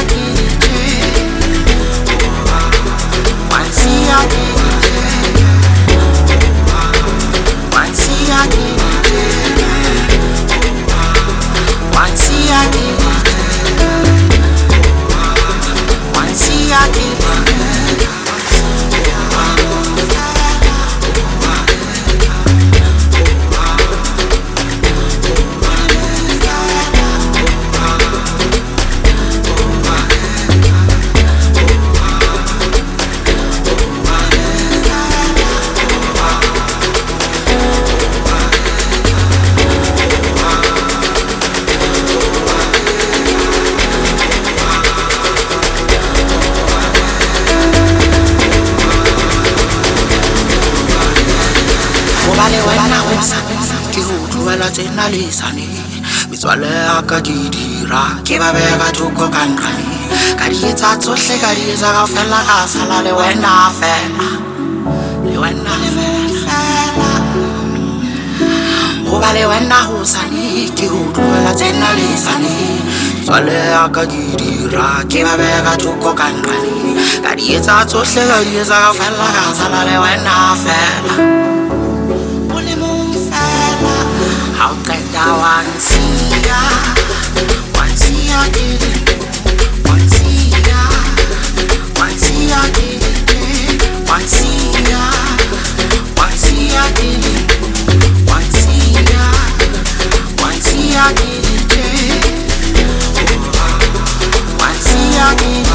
I. One see I did. One I did. One I did. One I did. besane metswalle ya ka di dira. Ke ba beye ka thoko ka nqane. Ka di etsa tsohle ka di etsa ka fela ka sala le wena fela. Le wena fela. Go le wena go sane ke go tloela tsena le sane. Metswalle ya ka di dira. Ke ba thoko ka nqane. Ka di etsa ka di ka fela ka sala le wena fela. O qeta wa nsiya wa nsiya ke wa nsiya wa nsiya ke wa nsiya wa nsiya ke wa nsiya wa nsiya ke wa nsiya ke wa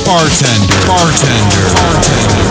bartender, bartender, bartender.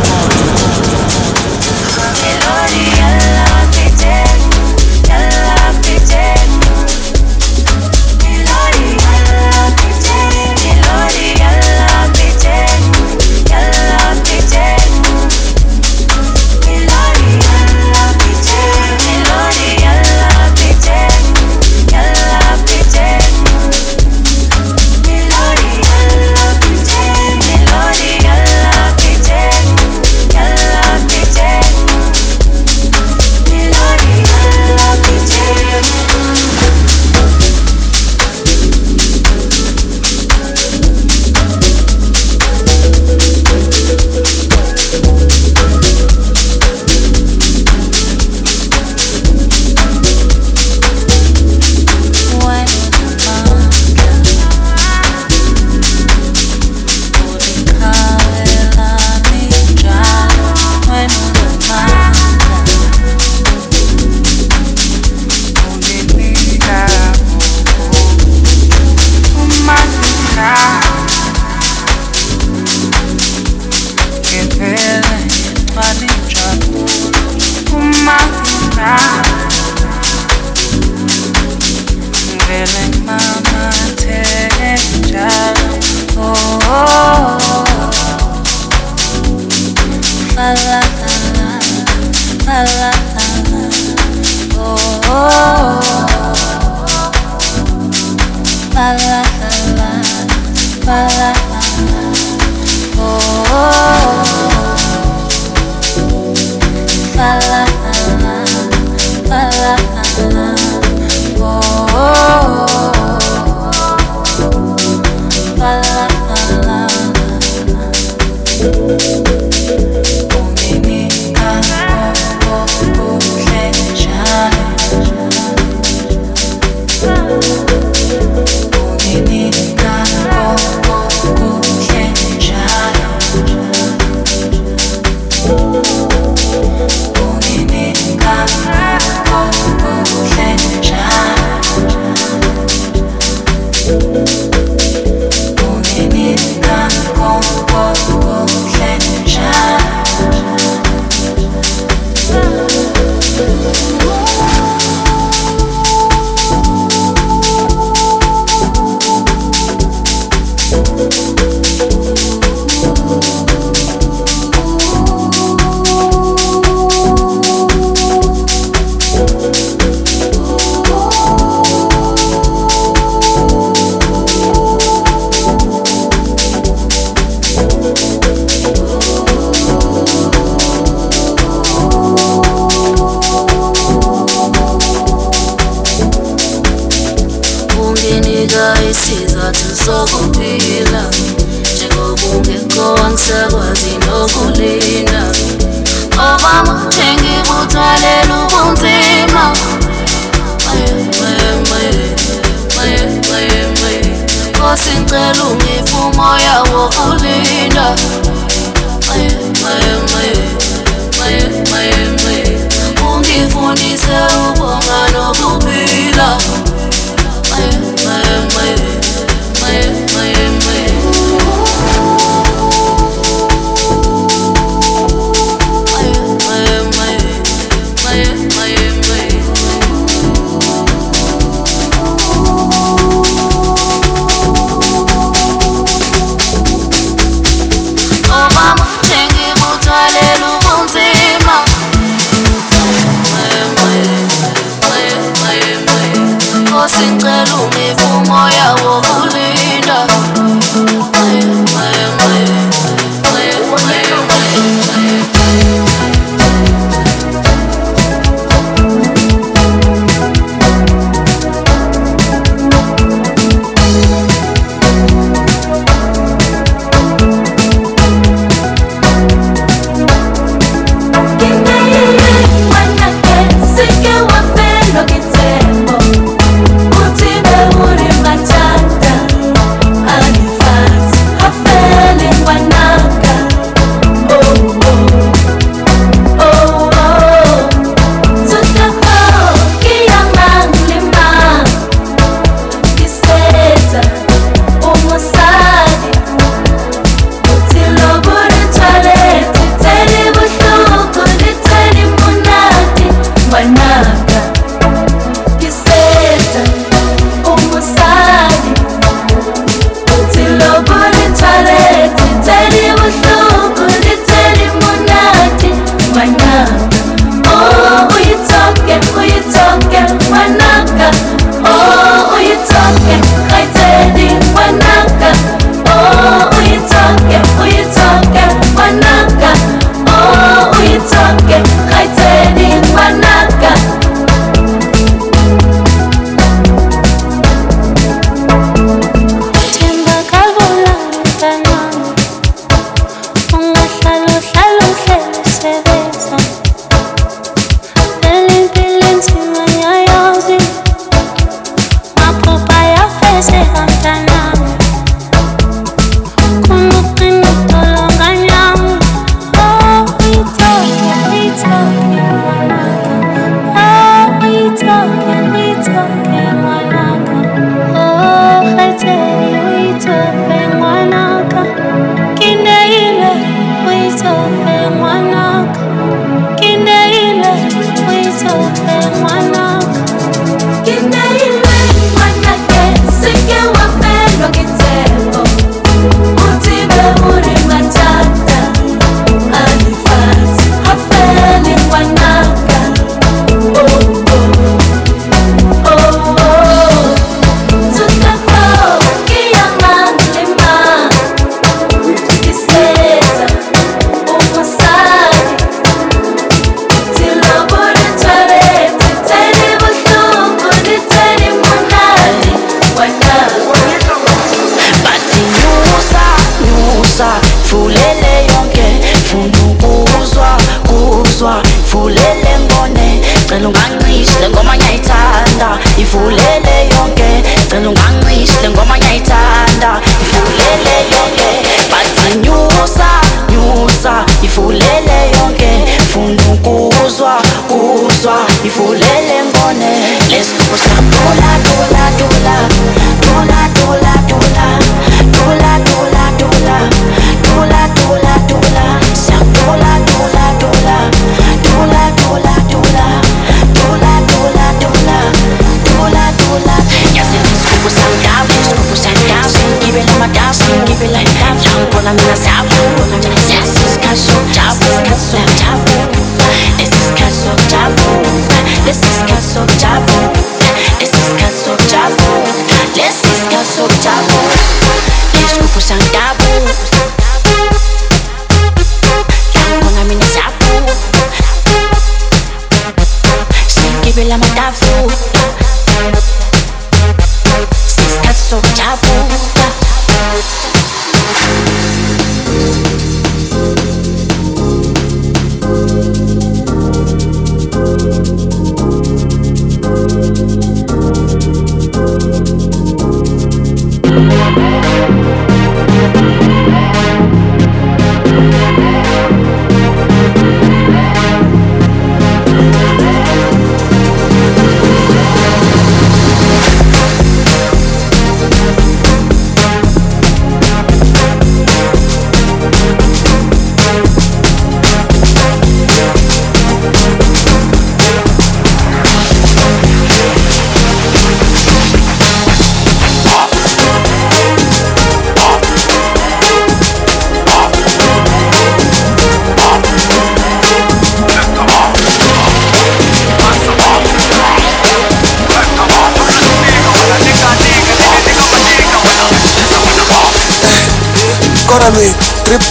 Obama, tengi butwale il faut les lèvres Laisse-moi ça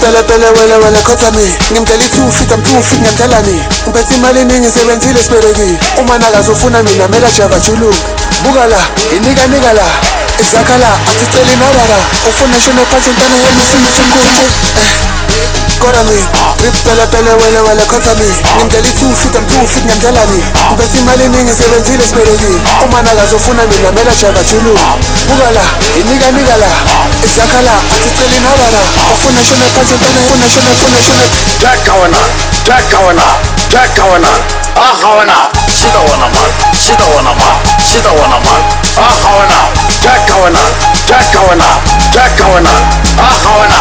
pele pele wele wele khothami ngimdela i-two feet am two feet ngiyamdelani ngiphethe imali eningi sebenzile sibereki uma nakazofuna mina mela java julu buka la inika nika la. Izakha la athiceli nabala ufuna shone phansi ntana yemusimsimkuthi Korami, trip pele pele wele wele khothami ngimdela i-two feet am two feet ngiyamdelani ngiphethe imali eningi sebenzile sibereki uma nakazofuna mina mela java julu buka la inika nika la. Izakha la athiceli nabala ufuna shone phansi Tekavana, Tekavana, Tekavana, Ahavana, Sidawanama, Sidawanama, Sidawanama, Ahavana, Tekavana, Ah, Tekavana, Ahavana,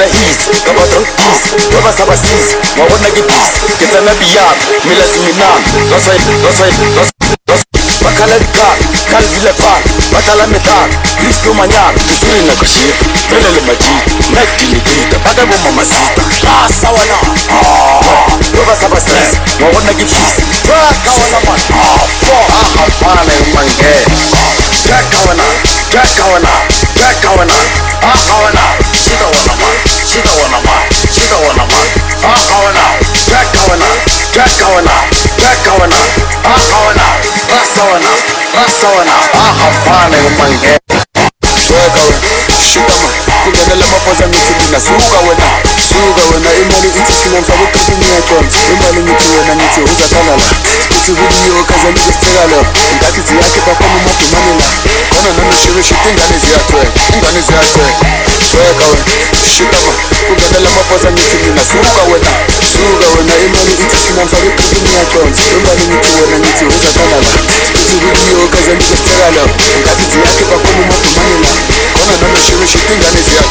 ngibona easy ngabadonk easy ngabasabasizi ngabona ngibhizi ngenzana biyami mina zinginami bakhala likhana khali vile khwana badlala midlalo isilumanyana ngizwina kushiya vele le majida nagilidida baka bomama sista hlasa wena babasabasizi ngabona ngibhizi bakawala mani ahapana imangela Jack Kawana, Jack Kawana, Jack Kawana, Ah Kawana, she throwing them up, she throwing them up, she throwing them up. Up going up, back going up, back going up, back going up, up going up, up going up, up going up. I'm fine, nigga, money game. There going? she throwing. Mapoza ngithi mina suka wena Suka wena imali ithi mfaka ukhathini Imali ngithi wena ngithi uzakhala la. Sithi kuliyo kaze lo Ngathi ziyakhipha khona umadumane la. Khona nanoshiwe ingane ziyathweka Ingane ziyathweka Sweka wena, shika man Kungenela mapoza ngithi mina suka wena Suka wena imali ithi mfaka ukhathini Imali ngithi wena ngithi uzakhala la. Sithi kuliyo kaze lo Ngathi ziyakhipha khona umadumane la. Khona nanoshiwe ingane ziyathweka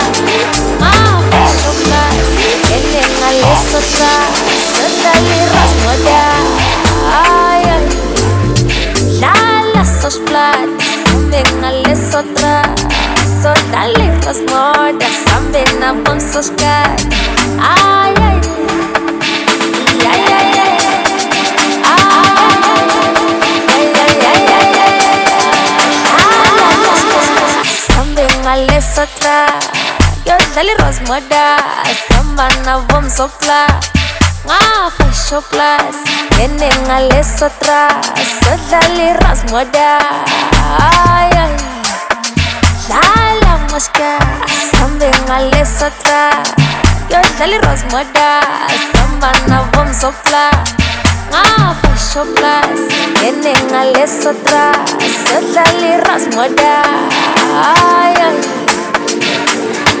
otra daliros moda Samba na vom sopla Ngafa shoplas Kene nga le sotra So daliros moda. Ay ay Lala moshka nga le sotra Yo daliros moda Samba na vom sopla Ngafa shoplas Kene nga le sotra So daliros moda. Ay ay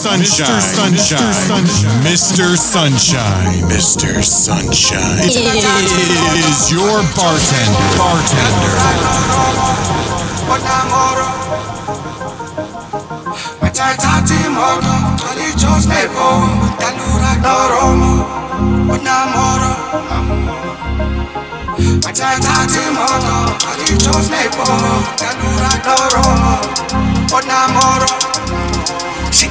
Sunshine. Mr. Sunshine. Mr. Sunshine. Mr. Sunshine is your bartender. Bartender. Mathatha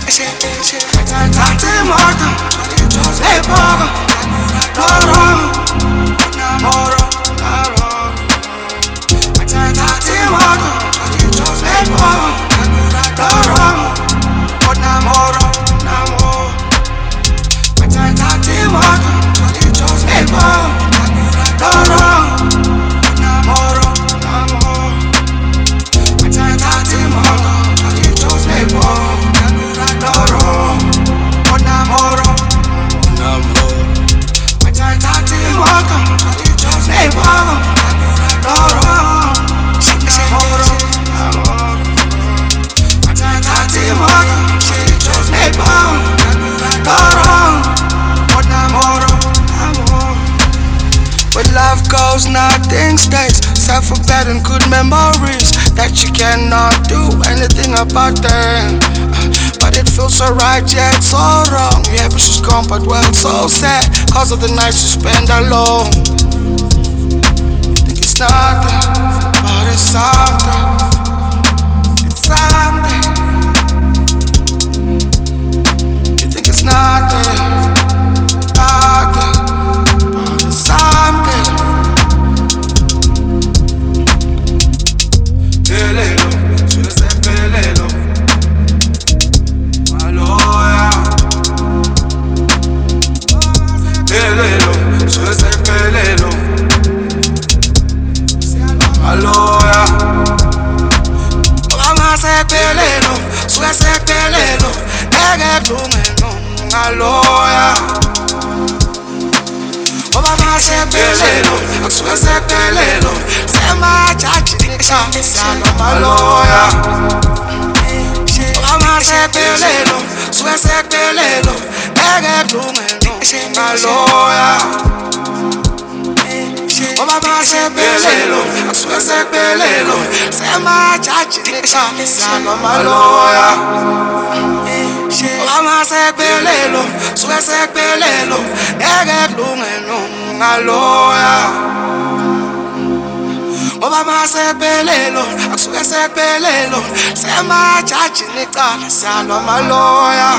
imoto, gcwala iJoes neBowo, Dalura noRomo, unamoro. Mathatha imoto, gcwala about them. But it feels so right, yeah, it's so wrong. Yeah, but she's gone, but well, it's so sad. Cause of the nights you spend alone. Think it's nothing, but it's something. Ngoba masephelelo suke sephelelo eke kulungelo ngaloya Ngoba masephelelo akusuke sephelelo semajaji ngishabe siyanomaloya Ngoba masephelelo suke sephelelo eke kulungelo ngaloya Ngoba masephelelo akusuke sephelelo semajaji licala siyanomaloya